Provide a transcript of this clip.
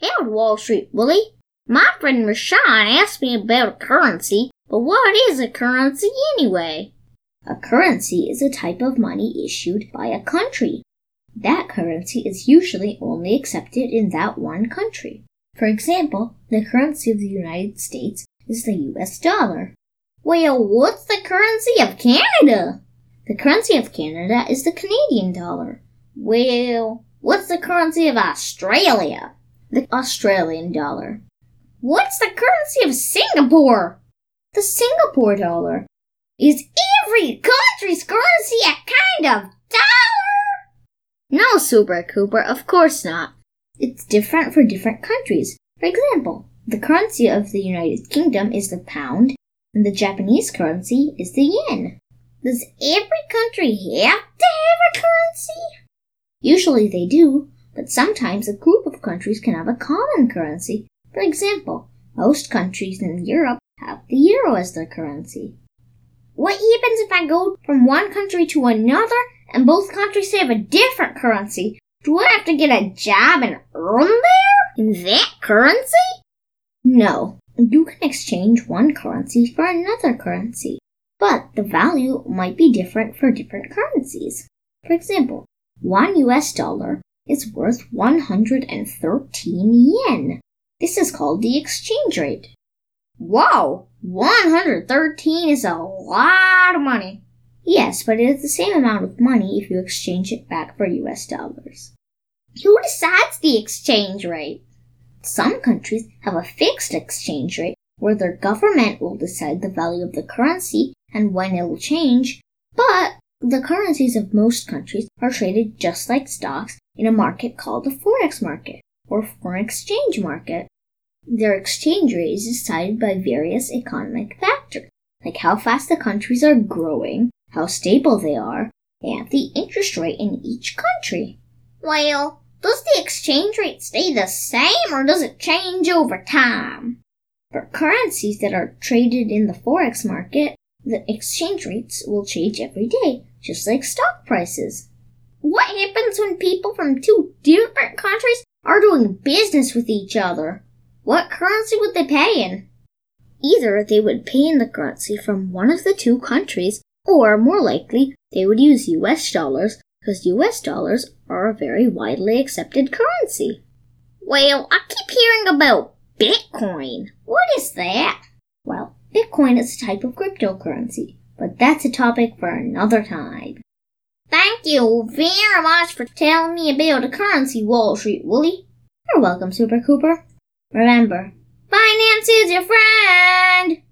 Howdy, Wall Street Willie. My friend Rashawn asked me about a currency, but what is a currency anyway? A currency is a type of money issued by a country. That currency is usually only accepted in that one country. For example, the currency of the United States is the US dollar. Well, what's the currency of Canada? The currency of Canada is the Canadian dollar. Well, what's the currency of Australia? The Australian dollar. What's the currency of Singapore? The Singapore dollar. Is every country's currency a kind of dollar? No, Super Cooper, of course not. It's different for different countries. For example, the currency of the United Kingdom is the pound, and the Japanese currency is the yen. Does every country have to have a currency? Usually they do, but sometimes a group of countries can have a common currency. For example, most countries in Europe have the euro as their currency. What happens if I go from one country to another and both countries have a different currency? Do I have to get a job and earn there in that currency? No, you can exchange one currency for another currency, but the value might be different for different currencies. For example, one US dollar is worth 113 yen. This is called the exchange rate. Wow, 113 is a lot of money. Yes, but it is the same amount of money if you exchange it back for US dollars. Who decides the exchange rate? Some countries have a fixed exchange rate where their government will decide the value of the currency and when it will change, but the currencies of most countries are traded just like stocks in a market called the forex market or foreign exchange market. Their exchange rate is decided by various economic factors, like how fast the countries are growing, how stable they are, and the interest rate in each country. Well, does the exchange rate stay the same or does it change over time? For currencies that are traded in the forex market, the exchange rates will change every day, just like stock prices. What happens when people from two different countries are doing business with each other? What currency would they pay in? Either they would pay in the currency from one of the two countries, or more likely, they would use US dollars because US dollars are a very widely accepted currency. Well, I keep hearing about Bitcoin. What is that? Well, Bitcoin is a type of cryptocurrency, but that's a topic for another time. Thank you very much for telling me about the currency, Wall Street Wooly. You're welcome, Super Cooper. Remember, finance is your friend.